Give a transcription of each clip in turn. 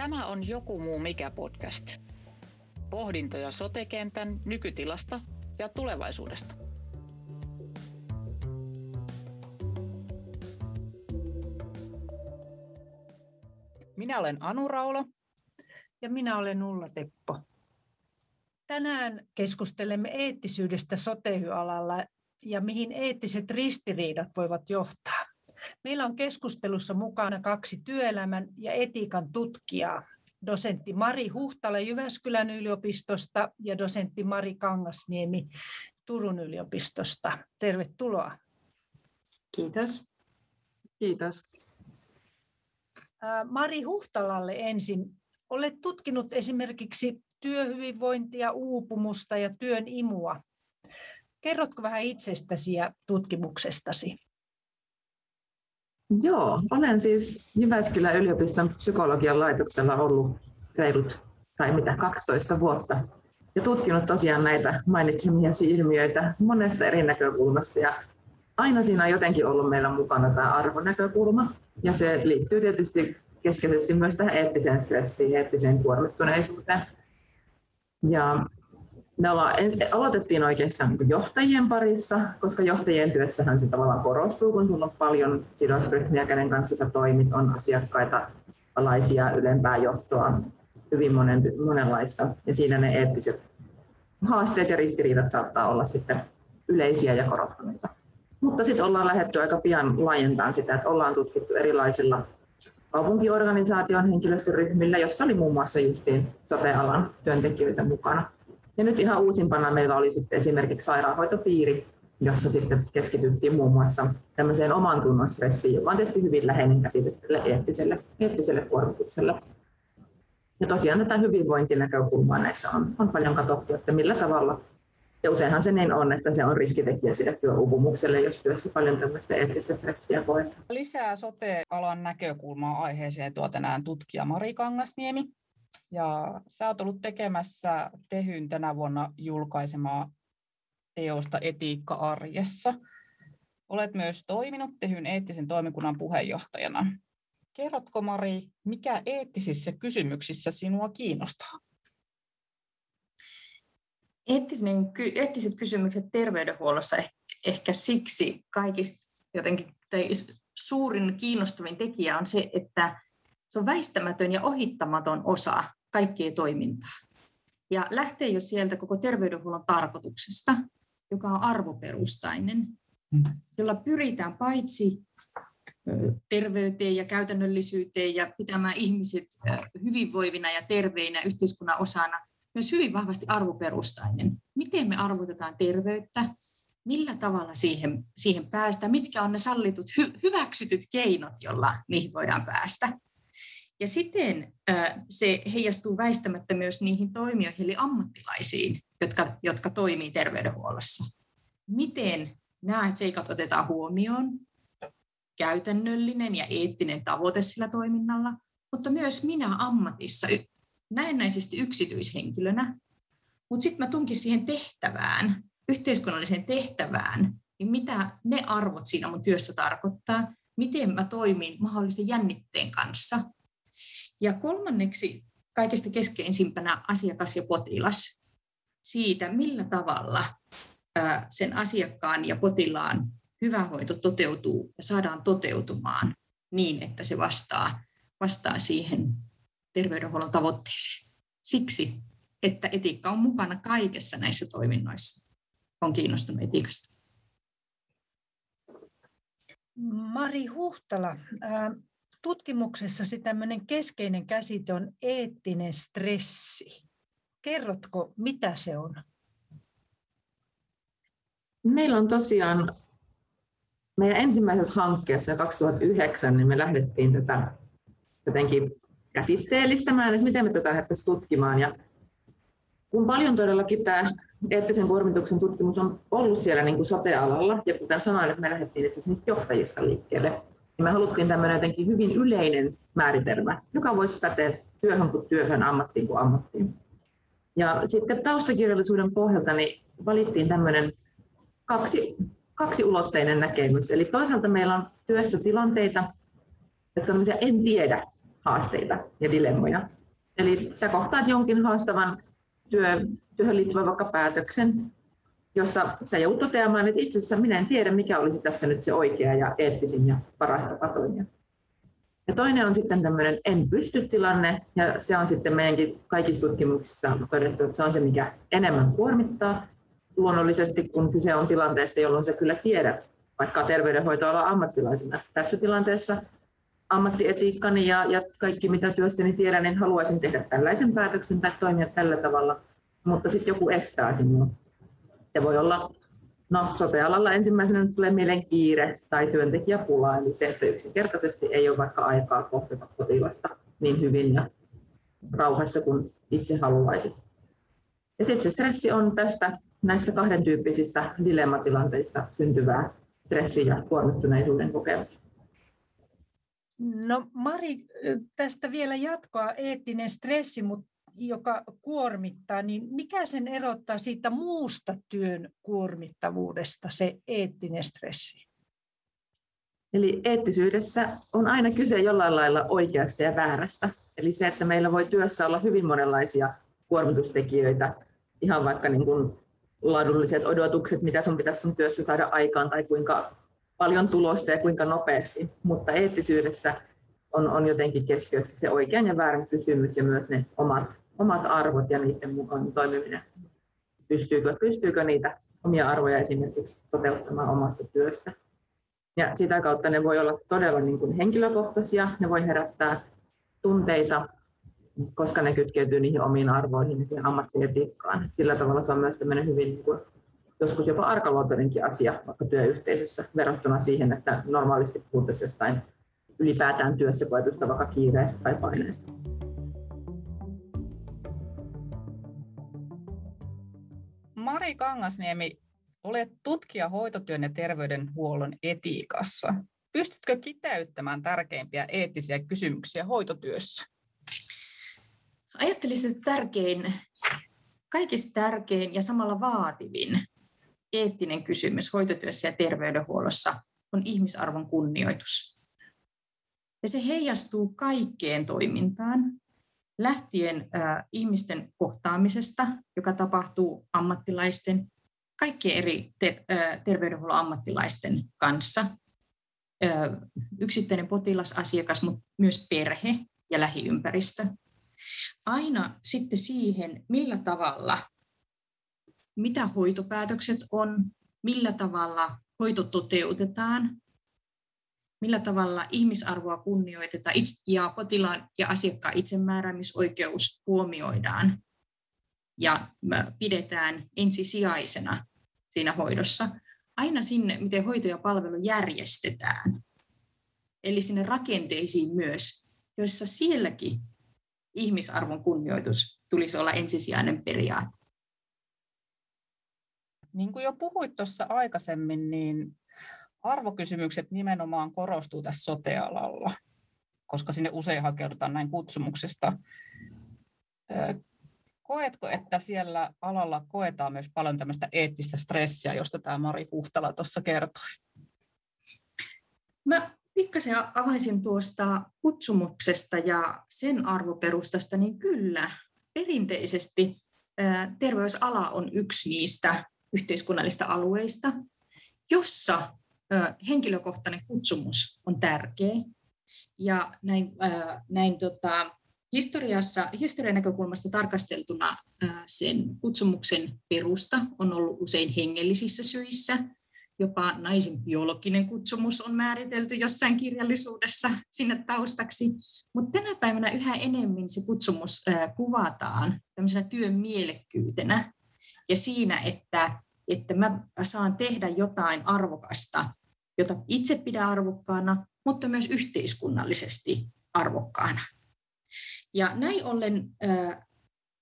Tämä on Joku muu mikä podcast. Pohdintoja sotekentän nykytilasta ja tulevaisuudesta. Minä olen Anu Raulo. Ja minä olen Ulla Teppo. Tänään keskustelemme eettisyydestä sotehyalalla ja mihin eettiset ristiriidat voivat johtaa. Meillä on keskustelussa mukana kaksi työelämän ja etiikan tutkijaa, dosentti Mari Huhtala Jyväskylän yliopistosta ja dosentti Mari Kangasniemi Turun yliopistosta. Tervetuloa. Kiitos. Kiitos. Mari Huhtalalle ensin. Olet tutkinut esimerkiksi työhyvinvointia, uupumusta ja työn imua. Kerrotko vähän itsestäsi ja tutkimuksestasi? Joo, olen siis Jyväskylän yliopiston psykologian laitoksella ollut reilut tai mitä 12 vuotta. Ja tutkinut tosiaan näitä mainitsemia ilmiöitä monesta eri näkökulmasta. Ja aina siinä on jotenkin ollut meillä mukana tämä arvonäkökulma. Ja se liittyy tietysti keskeisesti myös tähän eettiseen stressiin, eettiseen kuormittuneisuuteen. Ja me ollaan, aloitettiin oikeastaan niin johtajien parissa, koska johtajien työssähän se tavallaan korostuu, kun sulla on paljon sidosryhmiä, kenen kanssa sä toimit, on asiakkaita, alaisia, ylempää johtoa, hyvin monen, monenlaista. Ja siinä ne eettiset haasteet ja ristiriidat saattaa olla sitten yleisiä ja korottuneita. Mutta sitten ollaan lähdetty aika pian laajentamaan sitä, että ollaan tutkittu erilaisilla kaupunkiorganisaation henkilöstöryhmillä, jossa oli muun muassa justiin sote-alan työntekijöitä mukana. Ja nyt ihan uusimpana meillä oli sitten esimerkiksi sairaanhoitopiiri, jossa sitten keskityttiin muun muassa tämmöiseen oman tunnon stressiin, joka on tietysti hyvin läheinen käsite eettiselle, eettiselle kuormitukselle. Ja tosiaan tätä hyvinvointinäkökulmaa näissä on, on paljon katsottu, että millä tavalla, ja useinhan se niin on, että se on riskitekijä sille työuupumukselle, jos työssä paljon tämmöistä eettistä stressiä koetaan. Lisää sote-alan näkökulmaa aiheeseen tuo tänään tutkija Mari Kangasniemi. Ja sä oot ollut tekemässä Tehyn tänä vuonna julkaisemaa teosta Etiikka arjessa. Olet myös toiminut Tehyn eettisen toimikunnan puheenjohtajana. Kerrotko Mari, mikä eettisissä kysymyksissä sinua kiinnostaa? Eettinen, eettiset kysymykset terveydenhuollossa ehkä siksi kaikista jotenkin, tai suurin kiinnostavin tekijä on se, että se on väistämätön ja ohittamaton osa kaikkea toimintaa. Ja lähtee jo sieltä koko terveydenhuollon tarkoituksesta, joka on arvoperustainen, jolla pyritään paitsi terveyteen ja käytännöllisyyteen ja pitämään ihmiset hyvinvoivina ja terveinä yhteiskunnan osana, myös hyvin vahvasti arvoperustainen. Miten me arvotetaan terveyttä, millä tavalla siihen, siihen päästään, mitkä on ne sallitut, hy, hyväksytyt keinot, jolla niihin voidaan päästä. Ja siten se heijastuu väistämättä myös niihin toimijoihin, eli ammattilaisiin, jotka, jotka toimii terveydenhuollossa. Miten nämä seikat otetaan huomioon, käytännöllinen ja eettinen tavoite sillä toiminnalla, mutta myös minä ammatissa näennäisesti yksityishenkilönä, mutta sitten mä tunkin siihen tehtävään, yhteiskunnalliseen tehtävään, niin mitä ne arvot siinä mun työssä tarkoittaa, miten mä toimin mahdollisen jännitteen kanssa, ja kolmanneksi kaikista keskeisimpänä asiakas ja potilas siitä, millä tavalla sen asiakkaan ja potilaan hyvä hoito toteutuu ja saadaan toteutumaan niin, että se vastaa, vastaa siihen terveydenhuollon tavoitteeseen. Siksi, että etiikka on mukana kaikessa näissä toiminnoissa. On kiinnostunut etiikasta. Mari Huhtala, tutkimuksessasi tämmöinen keskeinen käsite on eettinen stressi. Kerrotko, mitä se on? Meillä on tosiaan meidän ensimmäisessä hankkeessa 2009, niin me lähdettiin tätä jotenkin käsitteellistämään, että miten me tätä lähdettäisiin tutkimaan. Ja kun paljon todellakin tämä eettisen kuormituksen tutkimus on ollut siellä niin kuin sote-alalla, ja kuten sanoin, että me lähdettiin itse asiassa niistä johtajista liikkeelle, niin me haluttiin tämmöinen jotenkin hyvin yleinen määritelmä, joka voisi päteä työhön kuin työhön, ammattiin kuin ammattiin. Ja sitten taustakirjallisuuden pohjalta niin valittiin tämmöinen kaksi, kaksiulotteinen näkemys. Eli toisaalta meillä on työssä tilanteita, jotka on en tiedä haasteita ja dilemmoja. Eli sä kohtaat jonkin haastavan työ, työhön liittyvän vaikka päätöksen, jossa sä joudut toteamaan, että itse asiassa minä en tiedä, mikä olisi tässä nyt se oikea ja eettisin ja paras tapa toimia. Ja toinen on sitten tämmöinen en pysty tilanne, ja se on sitten meidänkin kaikissa tutkimuksissa todettu, että se on se, mikä enemmän kuormittaa luonnollisesti, kun kyse on tilanteesta, jolloin sä kyllä tiedät, vaikka terveydenhoitoalan ammattilaisena. Tässä tilanteessa ammattietiikkani ja, ja kaikki, mitä työstäni tiedän, niin haluaisin tehdä tällaisen päätöksen tai toimia tällä tavalla, mutta sitten joku estää sinua. Se voi olla No, sote-alalla ensimmäisenä nyt tulee mieleen kiire tai työntekijäpula, eli se, että yksinkertaisesti ei ole vaikka aikaa kohdata potilasta niin hyvin ja rauhassa kuin itse haluaisit. Ja sitten se stressi on tästä näistä kahden tyyppisistä dilemmatilanteista syntyvää stressi- ja kuormittuneisuuden kokemus. No Mari, tästä vielä jatkoa eettinen stressi, mutta joka kuormittaa, niin mikä sen erottaa siitä muusta työn kuormittavuudesta, se eettinen stressi? Eli eettisyydessä on aina kyse jollain lailla oikeasta ja väärästä. Eli se, että meillä voi työssä olla hyvin monenlaisia kuormitustekijöitä, ihan vaikka niin kuin laadulliset odotukset, mitä sun pitäisi sun työssä saada aikaan tai kuinka paljon tulosta ja kuinka nopeasti. Mutta eettisyydessä on, on jotenkin keskiössä se oikean ja väärän kysymys ja myös ne omat omat arvot ja niiden mukaan toimiminen. Pystyykö, pystyykö niitä omia arvoja esimerkiksi toteuttamaan omassa työssä. Ja sitä kautta ne voi olla todella niin kuin henkilökohtaisia, ne voi herättää tunteita, koska ne kytkeytyy niihin omiin arvoihin ja siihen ammattietiikkaan. Sillä tavalla se on myös hyvin niin kuin, joskus jopa arkaluontoinenkin asia vaikka työyhteisössä verrattuna siihen, että normaalisti puhuttaisiin jostain ylipäätään työssä koetusta vaikka kiireestä tai paineesta. Mari Kangasniemi, olet tutkija hoitotyön ja terveydenhuollon etiikassa. Pystytkö kiteyttämään tärkeimpiä eettisiä kysymyksiä hoitotyössä? Ajattelisin, että tärkein, kaikista tärkein ja samalla vaativin eettinen kysymys hoitotyössä ja terveydenhuollossa on ihmisarvon kunnioitus. Ja se heijastuu kaikkeen toimintaan, lähtien äh, ihmisten kohtaamisesta, joka tapahtuu ammattilaisten, kaikkien eri te- terveydenhuollon ammattilaisten kanssa. Yksittäinen potilas, asiakas, mutta myös perhe ja lähiympäristö. Aina sitten siihen, millä tavalla, mitä hoitopäätökset on, millä tavalla hoito toteutetaan, millä tavalla ihmisarvoa kunnioitetaan ja potilaan ja asiakkaan itsemääräämisoikeus huomioidaan ja pidetään ensisijaisena siinä hoidossa, aina sinne, miten hoito ja palvelu järjestetään. Eli sinne rakenteisiin myös, joissa sielläkin ihmisarvon kunnioitus tulisi olla ensisijainen periaate. Niin kuin jo puhuit tuossa aikaisemmin, niin arvokysymykset nimenomaan korostuu tässä sotealalla, koska sinne usein hakeudutaan näin kutsumuksesta. Koetko, että siellä alalla koetaan myös paljon tämmöistä eettistä stressiä, josta tämä Mari Huhtala tuossa kertoi? Mä pikkasen avaisin tuosta kutsumuksesta ja sen arvoperustasta, niin kyllä, perinteisesti terveysala on yksi niistä yhteiskunnallista alueista, jossa henkilökohtainen kutsumus on tärkeä. Ja näin, näin tota, historiassa, historian näkökulmasta tarkasteltuna sen kutsumuksen perusta on ollut usein hengellisissä syissä. Jopa naisen biologinen kutsumus on määritelty jossain kirjallisuudessa sinne taustaksi. Mutta tänä päivänä yhä enemmän se kutsumus kuvataan tämmöisenä työn mielekkyytenä ja siinä, että, että mä saan tehdä jotain arvokasta jota itse pidän arvokkaana, mutta myös yhteiskunnallisesti arvokkaana. Ja näin ollen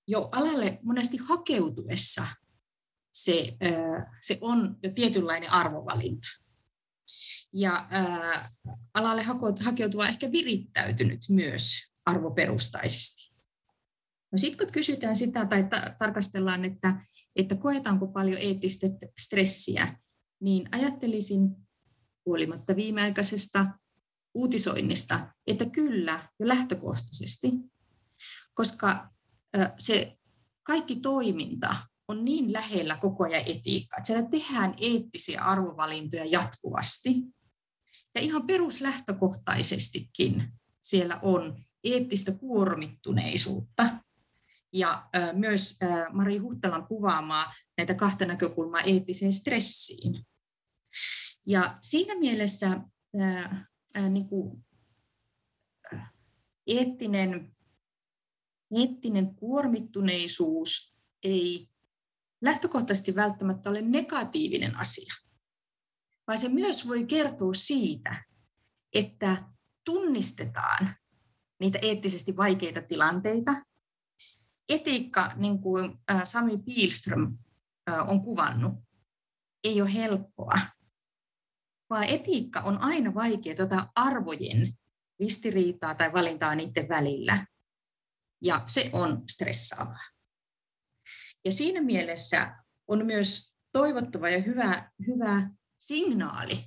jo alalle monesti hakeutuessa se, se on jo tietynlainen arvovalinta. Ja alalle hakeutuva ehkä virittäytynyt myös arvoperustaisesti. No sitten kun kysytään sitä tai ta- tarkastellaan, että, että koetaanko paljon eettistä stressiä, niin ajattelisin huolimatta viimeaikaisesta uutisoinnista, että kyllä jo lähtökohtaisesti, koska se kaikki toiminta on niin lähellä koko ajan etiikkaa, että siellä tehdään eettisiä arvovalintoja jatkuvasti. Ja ihan peruslähtökohtaisestikin siellä on eettistä kuormittuneisuutta. Ja myös Mari Huhtelan kuvaamaa näitä kahta näkökulmaa eettiseen stressiin. Ja siinä mielessä ää, ää, niin kuin, eettinen, eettinen kuormittuneisuus ei lähtökohtaisesti välttämättä ole negatiivinen asia, vaan se myös voi kertoa siitä, että tunnistetaan niitä eettisesti vaikeita tilanteita. Etiikka, niin kuin Sami Pielström on kuvannut, ei ole helppoa, vaan etiikka on aina vaikea tuota arvojen ristiriitaa tai valintaa niiden välillä. Ja se on stressaavaa. Ja siinä mielessä on myös toivottava ja hyvä, hyvä signaali,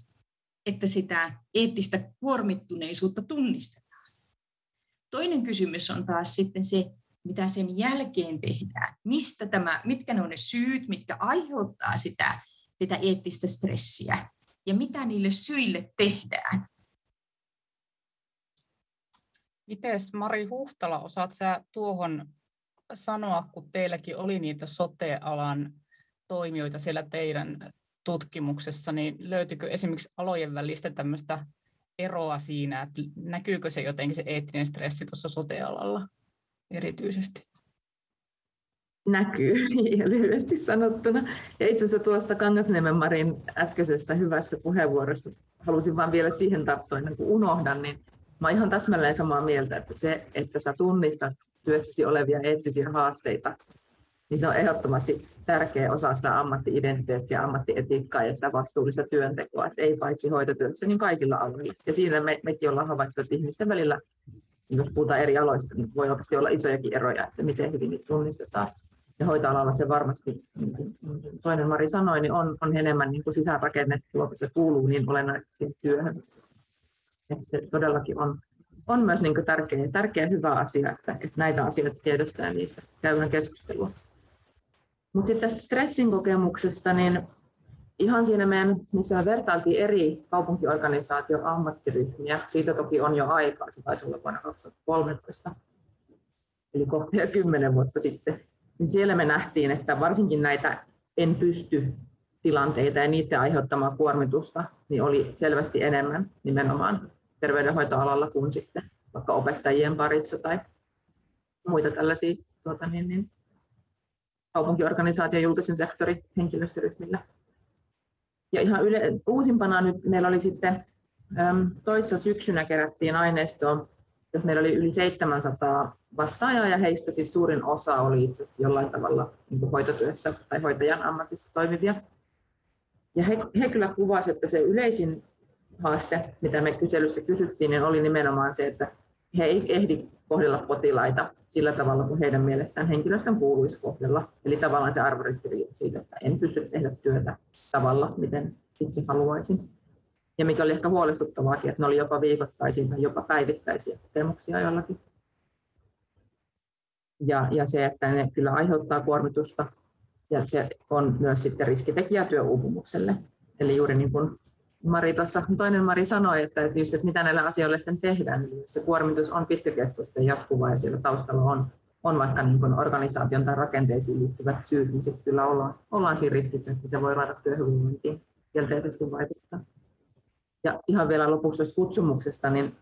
että sitä eettistä kuormittuneisuutta tunnistetaan. Toinen kysymys on taas sitten se, mitä sen jälkeen tehdään. Mistä tämä, mitkä ne on ne syyt, mitkä aiheuttaa sitä, sitä eettistä stressiä ja mitä niille syille tehdään. Mites Mari Huhtala, osaat sä tuohon sanoa, kun teilläkin oli niitä sote-alan toimijoita siellä teidän tutkimuksessa, niin löytyykö esimerkiksi alojen välistä tämmöistä eroa siinä, että näkyykö se jotenkin se eettinen stressi tuossa sote-alalla erityisesti? Näkyy lyhyesti sanottuna. Ja itse asiassa tuosta Kangasniemen Marin äskeisestä hyvästä puheenvuorosta halusin vain vielä siihen tarttua ennen kuin unohdan, niin mä ihan täsmälleen samaa mieltä, että se, että sä tunnistat työssäsi olevia eettisiä haasteita, niin se on ehdottomasti tärkeä osa sitä ammatti-identiteettiä, ammattietiikkaa ja sitä vastuullista työntekoa, että ei paitsi hoitotyössä, niin kaikilla aloilla. Ja siinä me, mekin ollaan havaittu, että ihmisten välillä, jos puhutaan eri aloista, niin voi oikeasti olla isojakin eroja, että miten hyvin niitä tunnistetaan ja hoitoalalla se varmasti, niin kuin toinen Mari sanoi, niin on, on enemmän niin kuin sisäänrakennettua, kun se kuuluu niin olennaisesti työhön. Että todellakin on, on myös niin kuin tärkeä, tärkeä hyvä asia, että, että näitä asioita tiedostaa ja niistä käydään keskustelua. Mutta sitten tästä stressin kokemuksesta, niin ihan siinä meidän, missä vertailtiin eri kaupunkiorganisaatio ammattiryhmiä, siitä toki on jo aikaa, se taisi olla vuonna 2013, eli kohta kymmenen vuotta sitten, niin siellä me nähtiin, että varsinkin näitä en pysty tilanteita ja niiden aiheuttamaa kuormitusta niin oli selvästi enemmän nimenomaan terveydenhoitoalalla kuin sitten vaikka opettajien parissa tai muita tällaisia tuota, niin, niin, kaupunkiorganisaatio- julkisen sektorin henkilöstöryhmillä. Ja ihan yle, uusimpana nyt meillä oli sitten toissa syksynä kerättiin aineistoa, jos meillä oli yli 700 vastaajaa ja heistä siis suurin osa oli itse asiassa jollain tavalla niin hoitotyössä tai hoitajan ammatissa toimivia. Ja he, he kyllä kuvasivat, että se yleisin haaste, mitä me kyselyssä kysyttiin, niin oli nimenomaan se, että he ei ehdi kohdella potilaita sillä tavalla, kun heidän mielestään henkilöstön kuuluisi kohdella. Eli tavallaan se arvoristiriita siitä, että en pysty tehdä työtä tavalla, miten itse haluaisin. Ja mikä oli ehkä huolestuttavaakin, että ne oli jopa viikoittaisia tai jopa päivittäisiä kokemuksia jollakin ja, ja se, että ne kyllä aiheuttaa kuormitusta ja se on myös sitten riskitekijä työuupumukselle. Eli juuri niin kuin Mari tuossa, toinen Mari sanoi, että, että, just, että mitä näillä asioilla sitten tehdään, niin se kuormitus on pitkäkestoista ja jatkuvaa ja siellä taustalla on, on vaikka niin kuin organisaation tai rakenteisiin liittyvät syyt, niin sitten kyllä ollaan, ollaan siinä riskissä, että se voi ruveta työhyvinvointiin kielteisesti vaikuttaa. Ja ihan vielä lopuksi kutsumuksesta, niin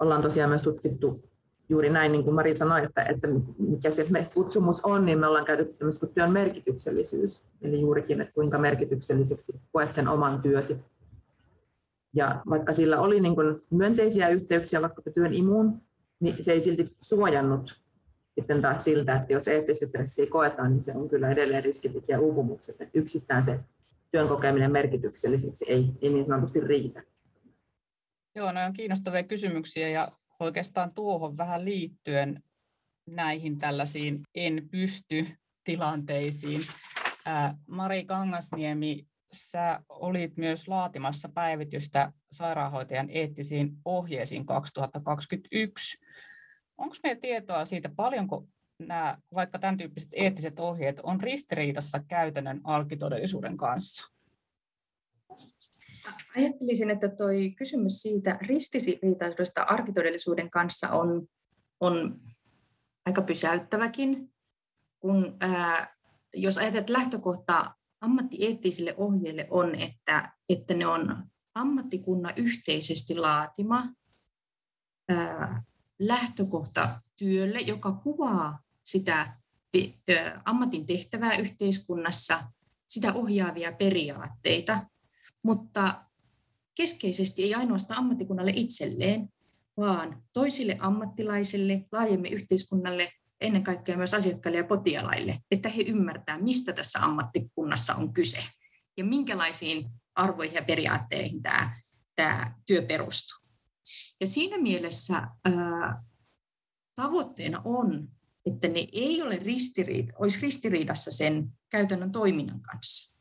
ollaan tosiaan myös tutkittu juuri näin, niin kuin Mari sanoi, että, että mikä se kutsumus on, niin me ollaan käytetty tämmöistä kuin työn merkityksellisyys. Eli juurikin, että kuinka merkitykselliseksi koet sen oman työsi. Ja vaikka sillä oli niin kuin myönteisiä yhteyksiä vaikka työn imuun, niin se ei silti suojannut sitten taas siltä, että jos eettistä stressiä koetaan, niin se on kyllä edelleen riskitekijä uupumukset. Että yksistään se työn kokeminen merkitykselliseksi ei, ei niin sanotusti riitä. Joo, ne on kiinnostavia kysymyksiä ja oikeastaan tuohon vähän liittyen näihin tällaisiin en pysty tilanteisiin. Mari Kangasniemi, sä olit myös laatimassa päivitystä sairaanhoitajan eettisiin ohjeisiin 2021. Onko meillä tietoa siitä, paljonko nämä, vaikka tämän tyyppiset eettiset ohjeet on ristiriidassa käytännön alkitodellisuuden kanssa? Ajattelisin, että tuo kysymys siitä ristiriitaisuudesta arkitodellisuuden kanssa on, on aika pysäyttäväkin, kun ää, jos ajatellaan, että lähtökohta ammattieettisille ohjeille on, että, että ne on ammattikunnan yhteisesti laatima ää, lähtökohta työlle, joka kuvaa sitä te, ää, ammatin tehtävää yhteiskunnassa, sitä ohjaavia periaatteita, mutta keskeisesti ei ainoastaan ammattikunnalle itselleen, vaan toisille ammattilaisille, laajemmin yhteiskunnalle, ennen kaikkea myös asiakkaille ja potilaille, että he ymmärtävät, mistä tässä ammattikunnassa on kyse ja minkälaisiin arvoihin ja periaatteihin tämä, tämä työ perustuu. Ja siinä mielessä ää, tavoitteena on, että ne ei ole ristiriid, olisi ristiriidassa sen käytännön toiminnan kanssa.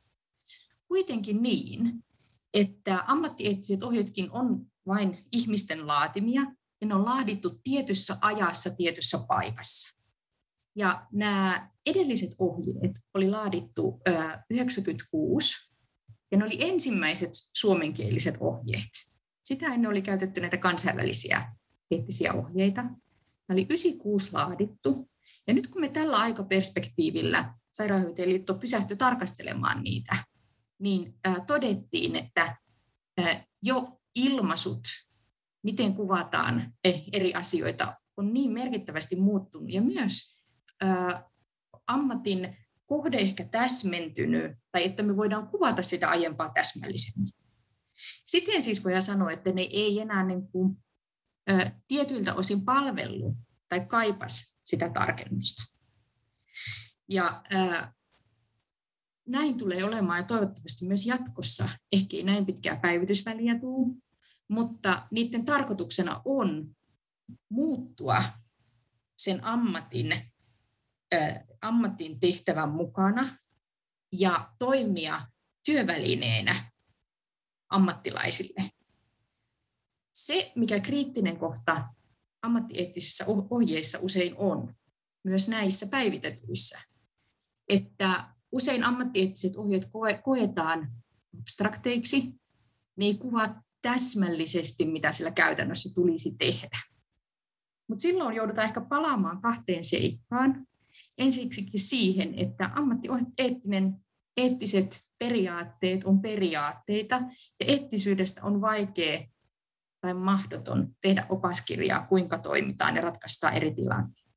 Kuitenkin niin, että ammattieettiset ohjeetkin on vain ihmisten laatimia, ja ne on laadittu tietyssä ajassa, tietyssä paikassa. Ja nämä edelliset ohjeet oli laadittu 1996, ja ne oli ensimmäiset suomenkieliset ohjeet. Sitä ennen oli käytetty näitä kansainvälisiä eettisiä ohjeita. Ne oli 96 laadittu, ja nyt kun me tällä aikaperspektiivillä Sairaanhoitajaliitto pysähtyi tarkastelemaan niitä, niin todettiin, että jo ilmaisut, miten kuvataan eri asioita, on niin merkittävästi muuttunut. Ja myös ammatin kohde ehkä täsmentynyt, tai että me voidaan kuvata sitä aiempaa täsmällisemmin. Siten siis voidaan sanoa, että ne ei enää niin kuin, tietyiltä osin palvellut tai kaipas sitä tarkennusta. Ja näin tulee olemaan ja toivottavasti myös jatkossa. Ehkä ei näin pitkää päivitysväliä tule, mutta niiden tarkoituksena on muuttua sen ammatin, äh, ammatin tehtävän mukana ja toimia työvälineenä ammattilaisille. Se, mikä kriittinen kohta ammattieettisissä ohjeissa usein on, myös näissä päivitetyissä, että usein ammattieettiset ohjeet koetaan abstrakteiksi, ne ei kuvaa täsmällisesti, mitä sillä käytännössä tulisi tehdä. Mutta silloin joudutaan ehkä palaamaan kahteen seikkaan. Ensiksikin siihen, että ammattieettinen eettiset periaatteet on periaatteita ja eettisyydestä on vaikea tai mahdoton tehdä opaskirjaa, kuinka toimitaan ja ratkaistaan eri tilanteita.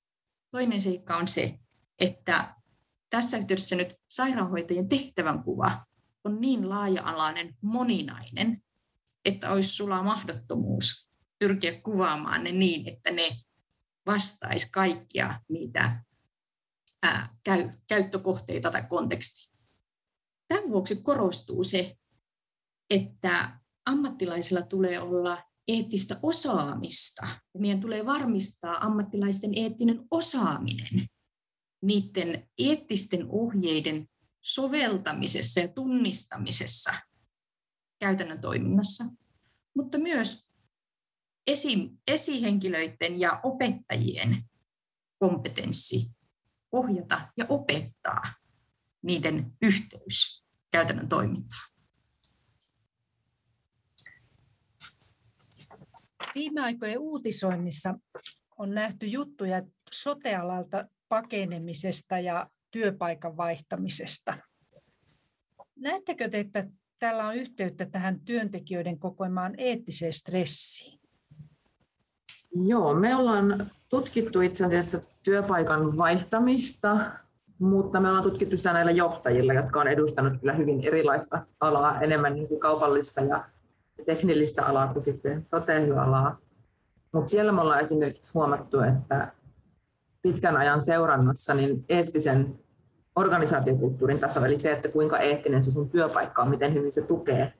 Toinen seikka on se, että tässä yhteydessä nyt sairaanhoitajien tehtävänkuva on niin laaja-alainen, moninainen, että olisi sulla mahdottomuus pyrkiä kuvaamaan ne niin, että ne vastaisi kaikkia niitä ää, käy, käyttökohteita tai kontekstia. Tämän vuoksi korostuu se, että ammattilaisilla tulee olla eettistä osaamista. Meidän tulee varmistaa ammattilaisten eettinen osaaminen niiden eettisten ohjeiden soveltamisessa ja tunnistamisessa käytännön toiminnassa, mutta myös esi, esihenkilöiden ja opettajien kompetenssi ohjata ja opettaa niiden yhteys käytännön toimintaan. Viime aikojen uutisoinnissa on nähty juttuja sotealalta pakenemisesta ja työpaikan vaihtamisesta. Näettekö te, että tällä on yhteyttä tähän työntekijöiden kokoamaan eettiseen stressiin? Joo, me ollaan tutkittu itse asiassa työpaikan vaihtamista, mutta me ollaan tutkittu sitä näillä johtajilla, jotka on edustanut kyllä hyvin erilaista alaa, enemmän niin kuin kaupallista ja teknillistä alaa kuin sitten sote-alaa. Mutta siellä me ollaan esimerkiksi huomattu, että pitkän ajan seurannassa niin eettisen organisaatiokulttuurin taso, eli se, että kuinka eettinen se sun työpaikka on, miten hyvin se tukee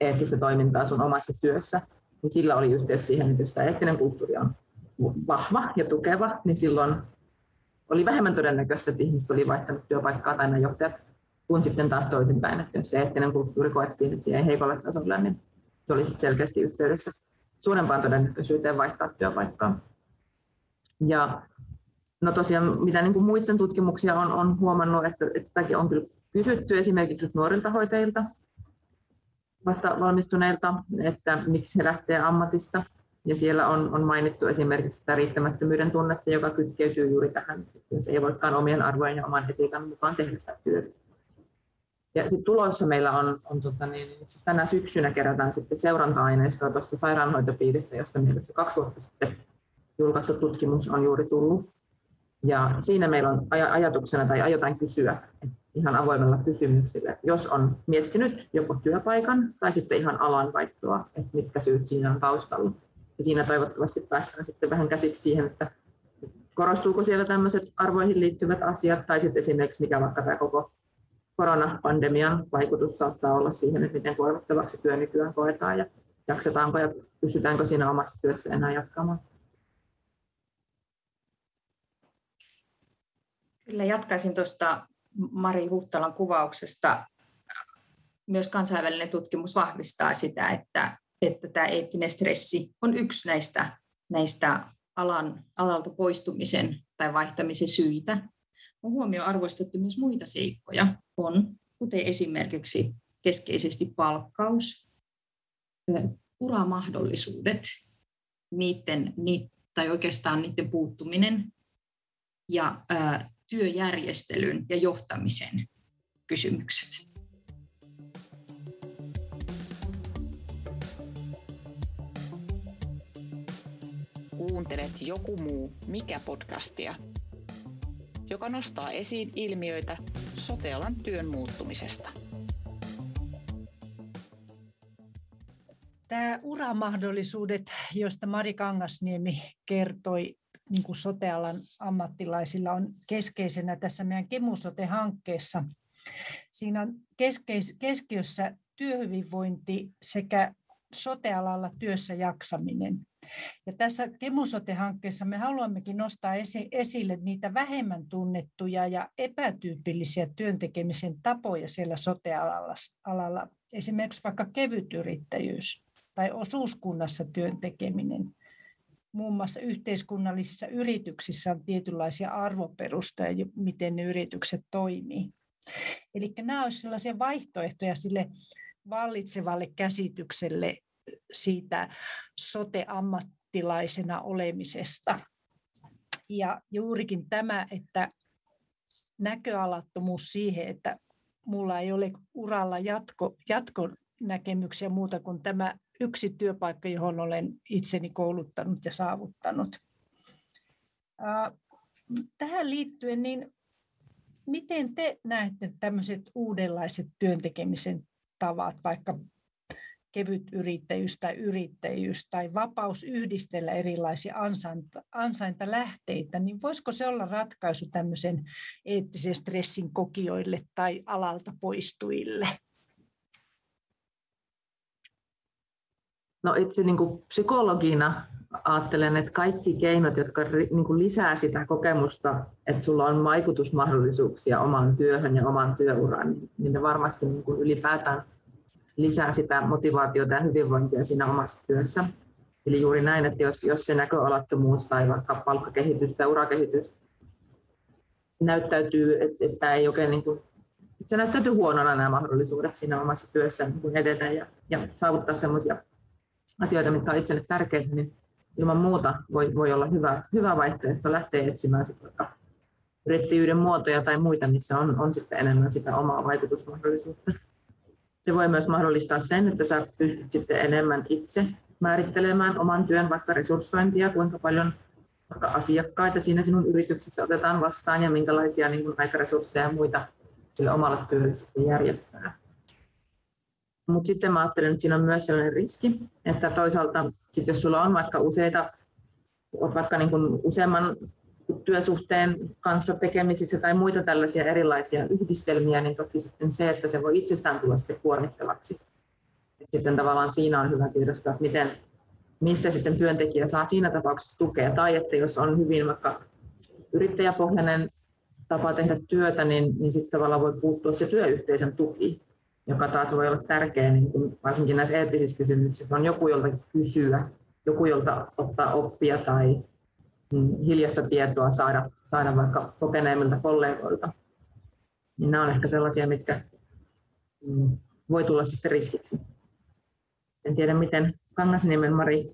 eettistä toimintaa sun omassa työssä, niin sillä oli yhteys siihen, että jos tämä eettinen kulttuuri on vahva ja tukeva, niin silloin oli vähemmän todennäköistä, että ihmiset oli vaihtanut työpaikkaa tai nämä johtajat kun sitten taas toisinpäin, että jos se eettinen kulttuuri koettiin, että siihen heikolle tasolle, niin se oli sitten selkeästi yhteydessä suurempaan todennäköisyyteen vaihtaa työpaikkaa. Ja no tosiaan, mitä niin kuin muiden tutkimuksia on, on huomannut, että, että on kyllä kysytty esimerkiksi nuorilta hoitajilta, vasta valmistuneilta, että miksi he lähtee ammatista. Ja siellä on, on mainittu esimerkiksi sitä riittämättömyyden tunnetta, joka kytkeytyy juuri tähän, jos ei voikaan omien arvojen ja oman etiikan mukaan tehdä sitä työtä. Ja sitten tulossa meillä on, on tota niin, itse tänä syksynä kerätään sitten seuranta-aineistoa tuosta sairaanhoitopiiristä, josta meillä se kaksi vuotta sitten julkaistu tutkimus on juuri tullut. Ja siinä meillä on ajatuksena tai aiotaan kysyä ihan avoimella kysymyksillä, jos on miettinyt joko työpaikan tai sitten ihan alan vaihtoa, että mitkä syyt siinä on taustalla. Ja siinä toivottavasti päästään sitten vähän käsiksi siihen, että korostuuko siellä tämmöiset arvoihin liittyvät asiat tai sitten esimerkiksi mikä vaikka tämä koko koronapandemian vaikutus saattaa olla siihen, että miten kuormittavaksi työ nykyään koetaan ja jaksetaanko ja pystytäänkö siinä omassa työssä enää jatkamaan. Kyllä jatkaisin tuosta Mari Huhtalan kuvauksesta. Myös kansainvälinen tutkimus vahvistaa sitä, että, että tämä eettinen stressi on yksi näistä, näistä alan, alalta poistumisen tai vaihtamisen syitä. On huomioarvoistettu myös muita seikkoja, on, kuten esimerkiksi keskeisesti palkkaus, uramahdollisuudet, niiden, tai oikeastaan niiden puuttuminen ja työjärjestelyn ja johtamisen kysymykset. Kuuntelet Joku muu, mikä podcastia, joka nostaa esiin ilmiöitä sotealan työn muuttumisesta. Tämä uramahdollisuudet, joista Mari Kangasniemi kertoi, niin kuin sotealan ammattilaisilla on keskeisenä tässä meidän Kemusote-hankkeessa. Siinä on keskeis- keskiössä työhyvinvointi sekä sotealalla työssä jaksaminen. Ja tässä Kemusote-hankkeessa me haluammekin nostaa esille niitä vähemmän tunnettuja ja epätyypillisiä työntekemisen tapoja siellä sotealalla. Esimerkiksi vaikka kevytyrittäjyys tai osuuskunnassa työn tekeminen muun muassa yhteiskunnallisissa yrityksissä on tietynlaisia arvoperusteja, miten ne yritykset toimii. Eli nämä olisivat sellaisia vaihtoehtoja sille vallitsevalle käsitykselle siitä sote-ammattilaisena olemisesta. Ja juurikin tämä, että näköalattomuus siihen, että mulla ei ole uralla jatko, jatkonäkemyksiä muuta kuin tämä yksi työpaikka, johon olen itseni kouluttanut ja saavuttanut. Tähän liittyen, niin miten te näette tämmöiset uudenlaiset työntekemisen tavat, vaikka kevyt yrittäjyys tai yrittäjyys tai vapaus yhdistellä erilaisia ansainta, ansaintalähteitä, niin voisiko se olla ratkaisu tämmöisen eettisen stressin kokijoille tai alalta poistujille? No itse niin kuin psykologina ajattelen, että kaikki keinot, jotka niin kuin lisää sitä kokemusta, että sulla on vaikutusmahdollisuuksia omaan työhön ja omaan työuraan, niin ne varmasti niin kuin ylipäätään lisää sitä motivaatiota ja hyvinvointia siinä omassa työssä. Eli juuri näin, että jos, jos se näköalattomuus tai vaikka palkkakehitys tai urakehitys näyttäytyy, että, että ei oikein niin kuin, se näyttäytyy huonona nämä mahdollisuudet siinä omassa työssä niin edetä ja, ja saavuttaa sellaisia asioita, mitkä ovat itselle tärkeitä, niin ilman muuta voi, voi olla hyvä, hyvä vaihtoehto lähteä etsimään yrittäjyyden muotoja tai muita, missä on, on sitten enemmän sitä omaa vaikutusmahdollisuutta. Se voi myös mahdollistaa sen, että sä pystyt sitten enemmän itse määrittelemään oman työn vaikka resurssointia, kuinka paljon vaikka asiakkaita siinä sinun yrityksessä otetaan vastaan ja minkälaisia niin kuin aikaresursseja ja muita sille omalle työlle sitten järjestää. Mutta sitten mä ajattelen, että siinä on myös sellainen riski, että toisaalta sit jos sulla on vaikka useita, olet vaikka niin kuin useamman työsuhteen kanssa tekemisissä tai muita tällaisia erilaisia yhdistelmiä, niin toki sitten se, että se voi itsestään tulla sitten kuormittavaksi. Et sitten tavallaan siinä on hyvä tiedostaa, että miten, mistä sitten työntekijä saa siinä tapauksessa tukea. Tai että jos on hyvin vaikka yrittäjäpohjainen tapa tehdä työtä, niin, niin sitten tavallaan voi puuttua se työyhteisön tuki, joka taas voi olla tärkeä, niin kuin varsinkin näissä eettisissä kysymyksissä. On joku, jolta kysyä, joku, jolta ottaa oppia tai mm, hiljaista tietoa saada, saada vaikka kokeneemmilta kollegoilta. Niin nämä on ehkä sellaisia, mitkä mm, voi tulla sitten riskiksi. En tiedä, miten Kangasniemen Mari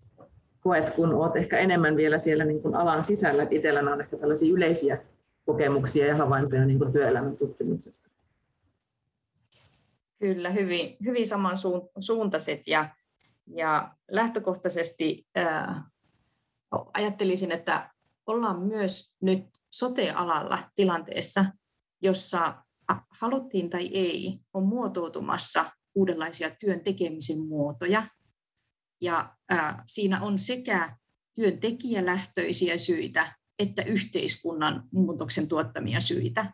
koet, kun olet ehkä enemmän vielä siellä niin kuin alan sisällä, että itsellä on ehkä tällaisia yleisiä kokemuksia ja havaintoja niin kuin työelämän tutkimuksesta. Kyllä, hyvin, hyvin samansuuntaiset ja, ja lähtökohtaisesti ää, ajattelisin, että ollaan myös nyt sote-alalla tilanteessa, jossa haluttiin tai ei, on muotoutumassa uudenlaisia työn tekemisen muotoja. Ja ää, siinä on sekä työntekijälähtöisiä syitä että yhteiskunnan muutoksen tuottamia syitä.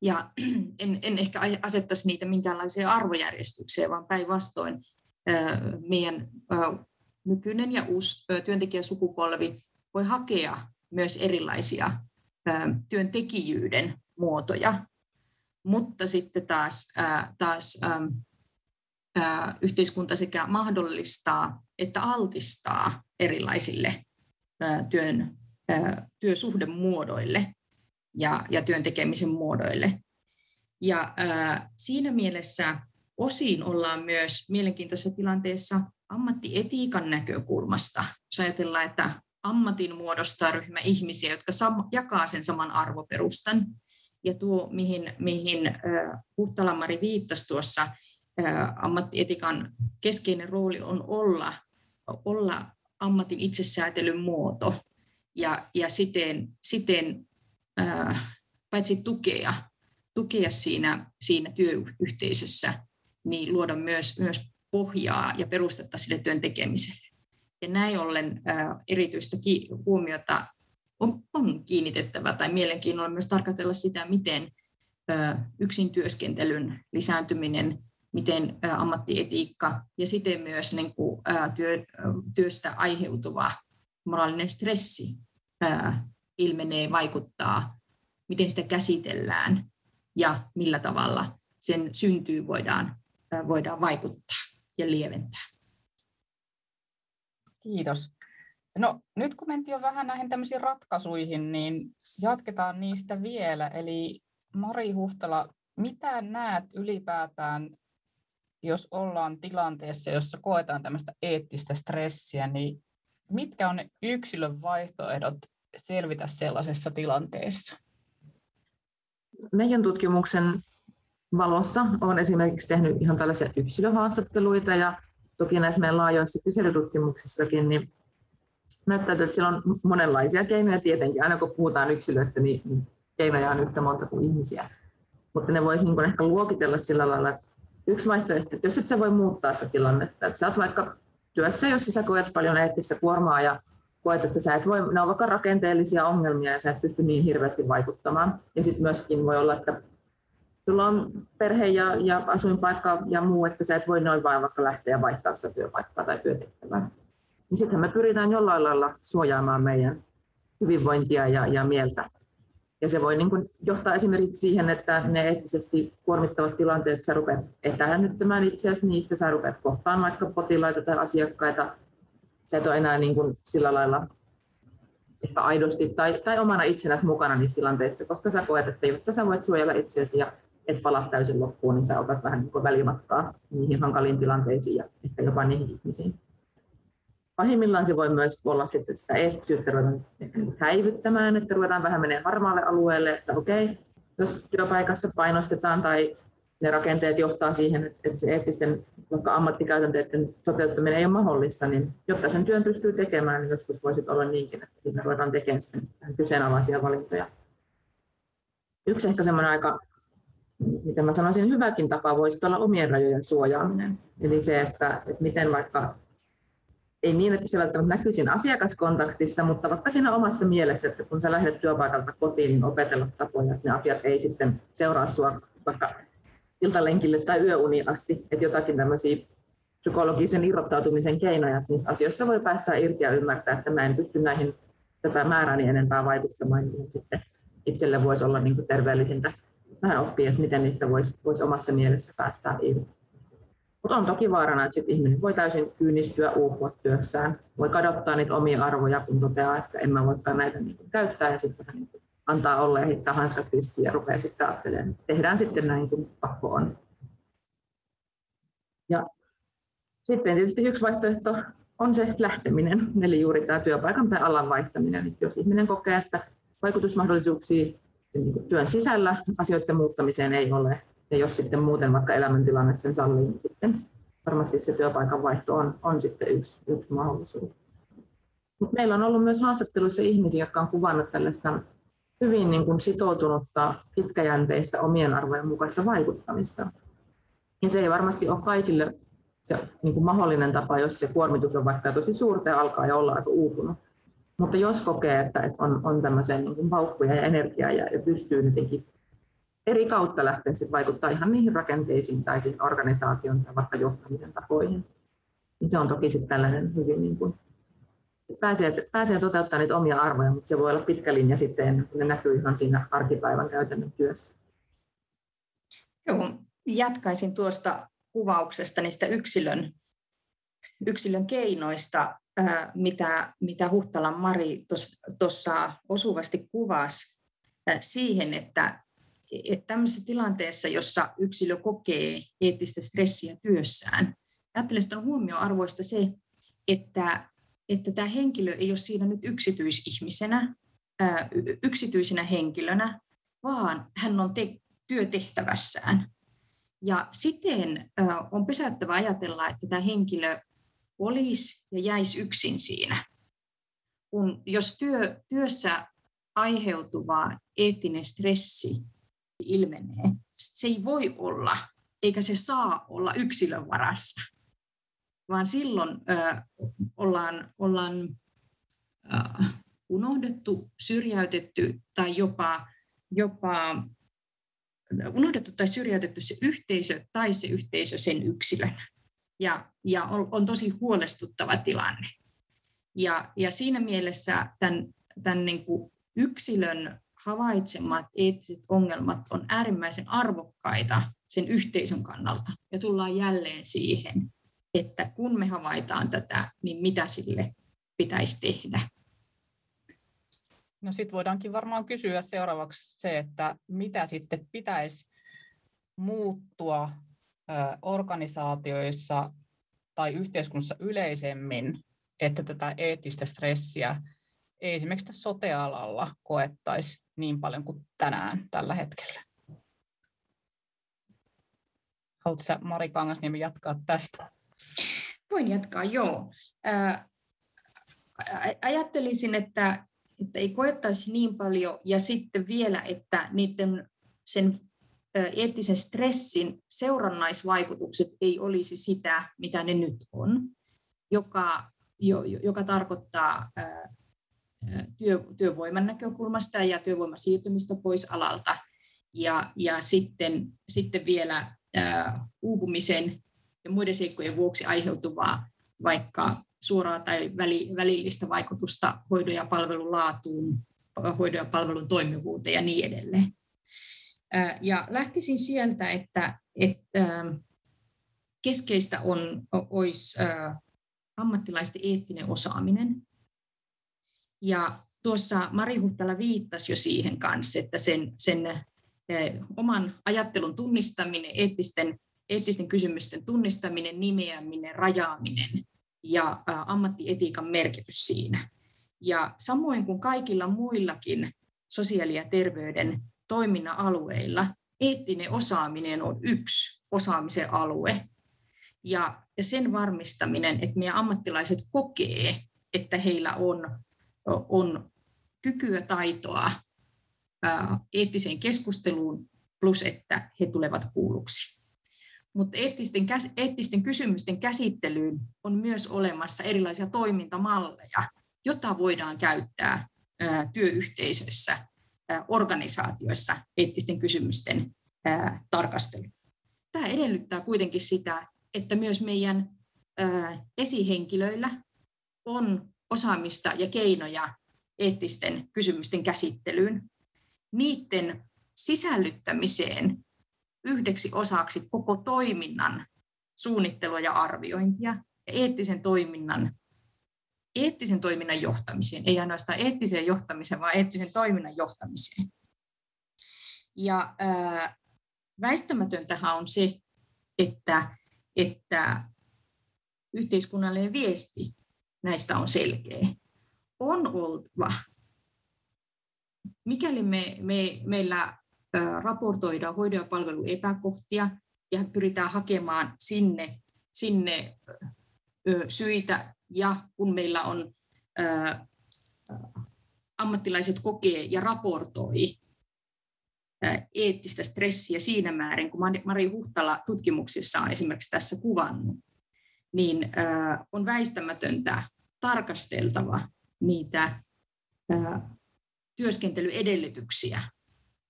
Ja en, en ehkä asettaisi niitä minkäänlaiseen arvojärjestykseen, vaan päinvastoin meidän nykyinen ja uusi työntekijäsukupolvi voi hakea myös erilaisia työntekijyyden muotoja. Mutta sitten taas, taas yhteiskunta sekä mahdollistaa että altistaa erilaisille työn työsuhdemuodoille ja, ja työn tekemisen muodoille. Ja ää, siinä mielessä osin ollaan myös mielenkiintoisessa tilanteessa ammattietiikan näkökulmasta. Jos ajatellaan, että ammatin muodostaa ryhmä ihmisiä, jotka sam- jakaa sen saman arvoperustan. Ja tuo, mihin, mihin äh, Huhtalamari viittasi tuossa, äh, ammattietikan keskeinen rooli on olla, olla ammatin itsesäätelyn muoto ja, ja siten, siten paitsi tukea, tukea siinä, siinä työyhteisössä, niin luoda myös, myös pohjaa ja perustetta sille työn tekemiselle. Ja näin ollen erityistä huomiota on, on kiinnitettävä tai mielenkiinnolla myös tarkastella sitä, miten yksin työskentelyn lisääntyminen, miten ammattietiikka ja siten myös niin kuin, työ, työstä aiheutuva moraalinen stressi ilmenee, vaikuttaa, miten sitä käsitellään ja millä tavalla sen syntyy voidaan, voidaan vaikuttaa ja lieventää. Kiitos. No nyt kun mentiin jo vähän näihin tämmöisiin ratkaisuihin, niin jatketaan niistä vielä. Eli Mari Huhtala, mitä näet ylipäätään, jos ollaan tilanteessa, jossa koetaan tämmöistä eettistä stressiä, niin mitkä on ne yksilön vaihtoehdot selvitä sellaisessa tilanteessa? Meidän tutkimuksen valossa olen esimerkiksi tehnyt ihan tällaisia yksilöhaastatteluita ja toki näissä meidän laajoissa kyselytutkimuksissakin, niin näyttäytyy, että siellä on monenlaisia keinoja tietenkin. Aina kun puhutaan yksilöistä, niin keinoja on yhtä monta kuin ihmisiä. Mutta ne voisi niin ehkä luokitella sillä lailla, että yksi vaihtoehto, että jos et sä voi muuttaa sitä tilannetta, että sä oot vaikka työssä, jossa sä koet paljon eettistä kuormaa ja koet, että sä et voi, ne on vaikka rakenteellisia ongelmia ja sä et pysty niin hirveästi vaikuttamaan. Ja sitten myöskin voi olla, että sulla on perhe ja, ja asuinpaikka ja muu, että sä et voi noin vain vaikka lähteä vaihtaa sitä työpaikkaa tai työtehtävää. Niin sittenhän me pyritään jollain lailla suojaamaan meidän hyvinvointia ja, ja mieltä. Ja se voi niin kuin johtaa esimerkiksi siihen, että ne eettisesti kuormittavat tilanteet, sä rupeat etäännyttämään itseäsi niistä, sä rupeat kohtaan vaikka potilaita tai asiakkaita, sä et ole enää niin kuin sillä lailla ehkä aidosti tai, tai omana itsenäsi mukana niissä tilanteissa, koska sä koet, että jotta sä voit suojella itseäsi ja et palaa täysin loppuun, niin sä otat vähän niin välimatkaa niihin hankaliin tilanteisiin ja ehkä jopa niihin ihmisiin. Pahimmillaan se voi myös olla sitten sitä eettisyyttä ruvetaan häivyttämään, että ruvetaan vähän menemään harmaalle alueelle, että okei, jos työpaikassa painostetaan tai ne rakenteet johtaa siihen, että se eettisten vaikka ammattikäytänteiden toteuttaminen ei ole mahdollista, niin jotta sen työn pystyy tekemään, niin joskus voisi olla niinkin, että siinä ruvetaan tekemään sitten kyseenalaisia valintoja. Yksi ehkä semmoinen aika, miten mä sanoisin, hyväkin tapa voisi olla omien rajojen suojaaminen. Eli se, että, että miten vaikka ei niin, että se välttämättä näkyisi asiakaskontaktissa, mutta vaikka siinä omassa mielessä, että kun sä lähdet työpaikalta kotiin, niin opetella tapoja, että ne asiat ei sitten seuraa sua vaikka iltalenkille tai yöuniin asti, että jotakin tämmöisiä psykologisen irrottautumisen keinoja, että niistä asioista voi päästä irti ja ymmärtää, että mä en pysty näihin tätä määrääni enempää vaikuttamaan, niin sitten itselle voisi olla niin terveellisintä vähän oppia, että miten niistä voisi, voisi omassa mielessä päästä irti. Mutta on toki vaarana, että sit ihminen voi täysin kyynistyä, uupua työssään, voi kadottaa niitä omia arvoja, kun toteaa, että en mä voikaan näitä niin käyttää ja sitten niin kuin antaa olla ja heittää hanskat ristiin ja rupeaa sitten ajattelemaan, tehdään sitten näin kuin pakko on. Ja sitten tietysti yksi vaihtoehto on se lähteminen, eli juuri tämä työpaikan tai alan vaihtaminen. Että jos ihminen kokee, että vaikutusmahdollisuuksia niin työn sisällä asioiden muuttamiseen ei ole, ja jos sitten muuten vaikka elämäntilanne sen sallii, niin sitten varmasti se työpaikan vaihto on, on sitten yksi, yksi mahdollisuus. Mut meillä on ollut myös haastatteluissa ihmisiä, jotka on kuvannut tällaista hyvin niin kuin sitoutunutta, pitkäjänteistä omien arvojen mukaista vaikuttamista. Ja se ei varmasti ole kaikille se niin kuin mahdollinen tapa, jos se kuormitus on vaikka tosi suurta ja alkaa jo olla aika uupunut. Mutta jos kokee, että, on, on tämmöiseen niin vauhkuja ja energiaa ja, ja pystyy jotenkin eri kautta lähteä sitten vaikuttaa ihan niihin rakenteisiin tai organisaation tai vaikka johtamisen tapoihin, niin se on toki sitten tällainen hyvin niin kuin, pääsee, pääsee toteuttamaan niitä omia arvoja, mutta se voi olla pitkä linja sitten kuin ne näkyy ihan siinä arkipäivän käytännön työssä. Joo, jatkaisin tuosta kuvauksesta niistä yksilön, yksilön keinoista, mitä, mitä Huhtalan Mari tuossa osuvasti kuvasi siihen, että, että tämmöisessä tilanteessa, jossa yksilö kokee eettistä stressiä työssään, ajattelen, että on huomioarvoista se, että, että tämä henkilö ei ole siinä nyt yksityisihmisenä, yksityisenä henkilönä, vaan hän on te- työtehtävässään. Ja siten on pysäyttävä ajatella, että tämä henkilö olisi ja jäisi yksin siinä. Kun, jos työ, työssä aiheutuva eettinen stressi ilmenee, se ei voi olla, eikä se saa olla yksilön varassa, vaan silloin ö, ollaan, ollaan ö, unohdettu, syrjäytetty tai jopa, jopa unohdettu tai syrjäytetty se yhteisö tai se yhteisö sen yksilön. Ja, ja on, on tosi huolestuttava tilanne. Ja, ja siinä mielessä tämän, tämän niin kuin yksilön havaitsemat eettiset ongelmat on äärimmäisen arvokkaita sen yhteisön kannalta. Ja tullaan jälleen siihen, että kun me havaitaan tätä, niin mitä sille pitäisi tehdä. No sitten voidaankin varmaan kysyä seuraavaksi se, että mitä sitten pitäisi muuttua organisaatioissa tai yhteiskunnassa yleisemmin, että tätä eettistä stressiä ei esimerkiksi sote-alalla koettaisi niin paljon kuin tänään tällä hetkellä. Haluatko Mari Kangasniemi jatkaa tästä? Voin jatkaa, joo. Ää, ajattelisin, että että ei koettaisi niin paljon ja sitten vielä, että niiden sen eettisen stressin seurannaisvaikutukset ei olisi sitä, mitä ne nyt on, joka, jo, joka tarkoittaa ää, työ, työvoiman näkökulmasta ja työvoiman siirtymistä pois alalta ja, ja sitten, sitten vielä ää, uupumisen ja muiden seikkojen vuoksi aiheutuvaa vaikka suoraa tai välillistä vaikutusta hoidon ja palvelun laatuun, hoidon ja palvelun toimivuuteen ja niin edelleen. Ja lähtisin sieltä, että, että keskeistä on, olisi ammattilaisten eettinen osaaminen. Ja tuossa Mari Huhtala viittasi jo siihen kanssa, että sen, sen oman ajattelun tunnistaminen, eettisten, eettisten kysymysten tunnistaminen, nimeäminen, rajaaminen ja ammattietiikan merkitys siinä. Ja samoin kuin kaikilla muillakin sosiaali- ja terveyden toiminnan alueilla, eettinen osaaminen on yksi osaamisen alue. Ja sen varmistaminen, että meidän ammattilaiset kokee, että heillä on, on kykyä, taitoa eettiseen keskusteluun, plus että he tulevat kuulluksi. Mutta eettisten, eettisten kysymysten käsittelyyn on myös olemassa erilaisia toimintamalleja, joita voidaan käyttää työyhteisöissä, organisaatioissa eettisten kysymysten tarkasteluun. Tämä edellyttää kuitenkin sitä, että myös meidän esihenkilöillä on osaamista ja keinoja eettisten kysymysten käsittelyyn. niiden sisällyttämiseen yhdeksi osaksi koko toiminnan suunnittelua ja arviointia ja eettisen toiminnan, eettisen toiminnan johtamiseen, ei ainoastaan eettiseen johtamiseen, vaan eettisen toiminnan johtamiseen. Ja ää, väistämätöntähän on se, että, että yhteiskunnallinen viesti näistä on selkeä. On oltava. Mikäli me, me, meillä raportoidaan hoidon ja palvelun epäkohtia ja pyritään hakemaan sinne, sinne syitä ja kun meillä on ammattilaiset kokee ja raportoi eettistä stressiä siinä määrin, kun Mari Huhtala tutkimuksissaan esimerkiksi tässä kuvannut, niin on väistämätöntä tarkasteltava niitä työskentelyedellytyksiä.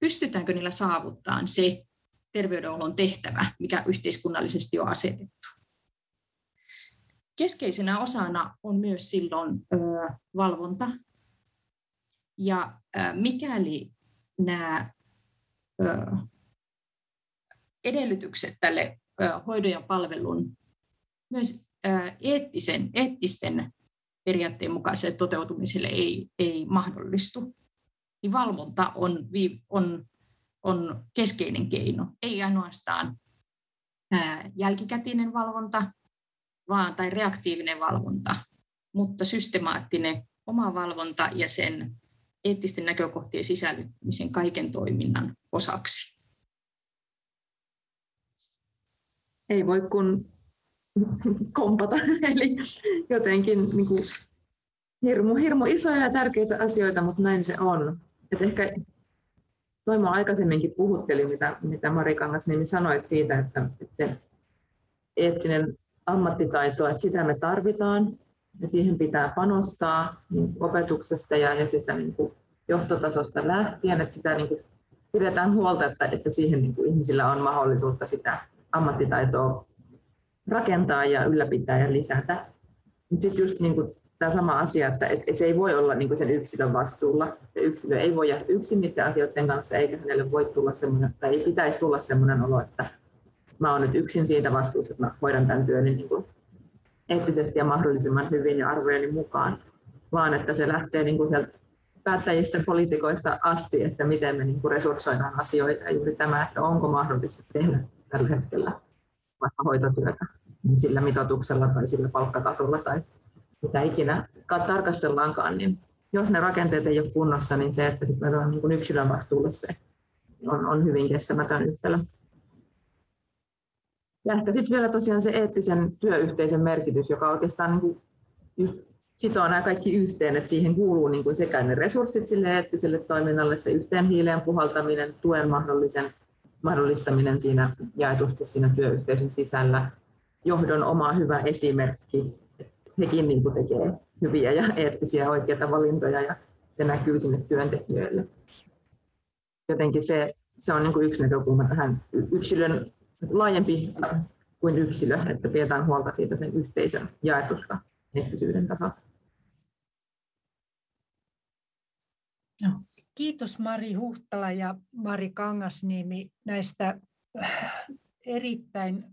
Pystytäänkö niillä saavuttaa se terveydenhuollon tehtävä, mikä yhteiskunnallisesti on asetettu. Keskeisenä osana on myös silloin valvonta. Ja mikäli nämä edellytykset tälle hoidon ja palvelun myös eettisen, eettisten periaatteen mukaiselle toteutumiselle ei, ei mahdollistu, niin valvonta on, on, on keskeinen keino. Ei ainoastaan jälkikätinen valvonta vaan, tai reaktiivinen valvonta, mutta systemaattinen oma valvonta ja sen eettisten näkökohtien sisällyttämisen kaiken toiminnan osaksi. Ei voi kun kompata, eli jotenkin niin kuin, hirmu, hirmu isoja ja tärkeitä asioita, mutta näin se on. Et ehkä Toimo aikaisemminkin puhutteli, mitä, mitä Mari Kangasniemi sanoit siitä, että, että se eettinen ammattitaito, että sitä me tarvitaan, ja siihen pitää panostaa niin opetuksesta ja, ja sitä niin kuin johtotasosta lähtien, että sitä niin kuin pidetään huolta, että, että siihen niin kuin ihmisillä on mahdollisuutta sitä ammattitaitoa rakentaa ja ylläpitää ja lisätä. Mutta sitten just niin kuin tämä sama asia, että et, se ei voi olla niin sen yksilön vastuulla. Se yksilö ei voi jäädä yksin niiden asioiden kanssa, eikä hänelle voi tulla semmoinen, tai ei pitäisi tulla semmoinen olo, että mä oon nyt yksin siitä vastuussa, että mä hoidan tämän työn niin kuin eettisesti ja mahdollisimman hyvin ja arvojeni mukaan, vaan että se lähtee niin kuin sieltä päättäjistä poliitikoista asti, että miten me niin kuin resurssoidaan asioita ja juuri tämä, että onko mahdollista tehdä tällä hetkellä vaikka hoitotyötä sillä mitoituksella tai sillä palkkatasolla tai mitä ikinä tarkastellaankaan, niin jos ne rakenteet ei ole kunnossa, niin se, että sitten on niin yksilön vastuulle se on, on hyvin kestämätön yhtälö. Ja ehkä sitten vielä tosiaan se eettisen työyhteisön merkitys, joka oikeastaan niin sitoo nämä kaikki yhteen, että siihen kuuluu niin kuin sekä ne resurssit sille eettiselle toiminnalle, se yhteen hiileen puhaltaminen, tuen mahdollisen, mahdollistaminen siinä jaetusti siinä työyhteisön sisällä, johdon oma hyvä esimerkki, hekin niin kuin tekee hyviä ja eettisiä oikeita valintoja ja se näkyy sinne työntekijöille. Jotenkin se, se on niin kuin yksi näkökulma tähän yksilön laajempi kuin yksilö, että pidetään huolta siitä sen yhteisön jaetusta eettisyyden tasosta. No, kiitos Mari Huhtala ja Mari Kangasniemi näistä erittäin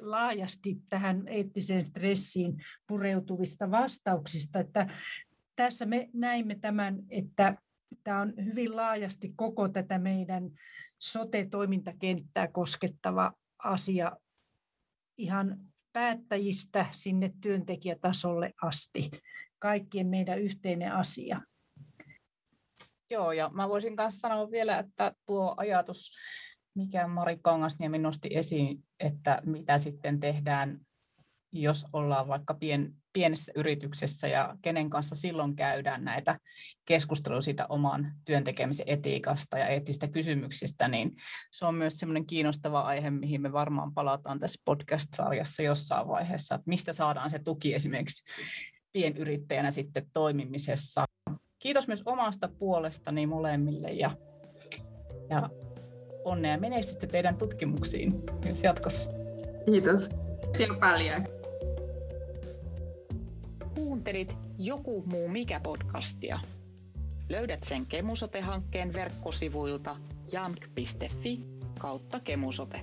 laajasti tähän eettiseen stressiin pureutuvista vastauksista. Että tässä me näimme tämän, että tämä on hyvin laajasti koko tätä meidän sote-toimintakenttää koskettava asia ihan päättäjistä sinne työntekijätasolle asti. Kaikkien meidän yhteinen asia. Joo, ja mä voisin myös sanoa vielä, että tuo ajatus mikä Mari Kangasniemi nosti esiin, että mitä sitten tehdään, jos ollaan vaikka pien, pienessä yrityksessä ja kenen kanssa silloin käydään näitä keskusteluja siitä oman työntekemisen etiikasta ja eettistä kysymyksistä, niin se on myös semmoinen kiinnostava aihe, mihin me varmaan palataan tässä podcast-sarjassa jossain vaiheessa, että mistä saadaan se tuki esimerkiksi pienyrittäjänä sitten toimimisessa. Kiitos myös omasta puolestani molemmille ja, ja onnea ja menestystä teidän tutkimuksiin myös jatkossa. Kiitos. Kiitos paljon. Kuuntelit Joku muu mikä podcastia. Löydät sen Kemusote-hankkeen verkkosivuilta jamk.fi kautta kemusote.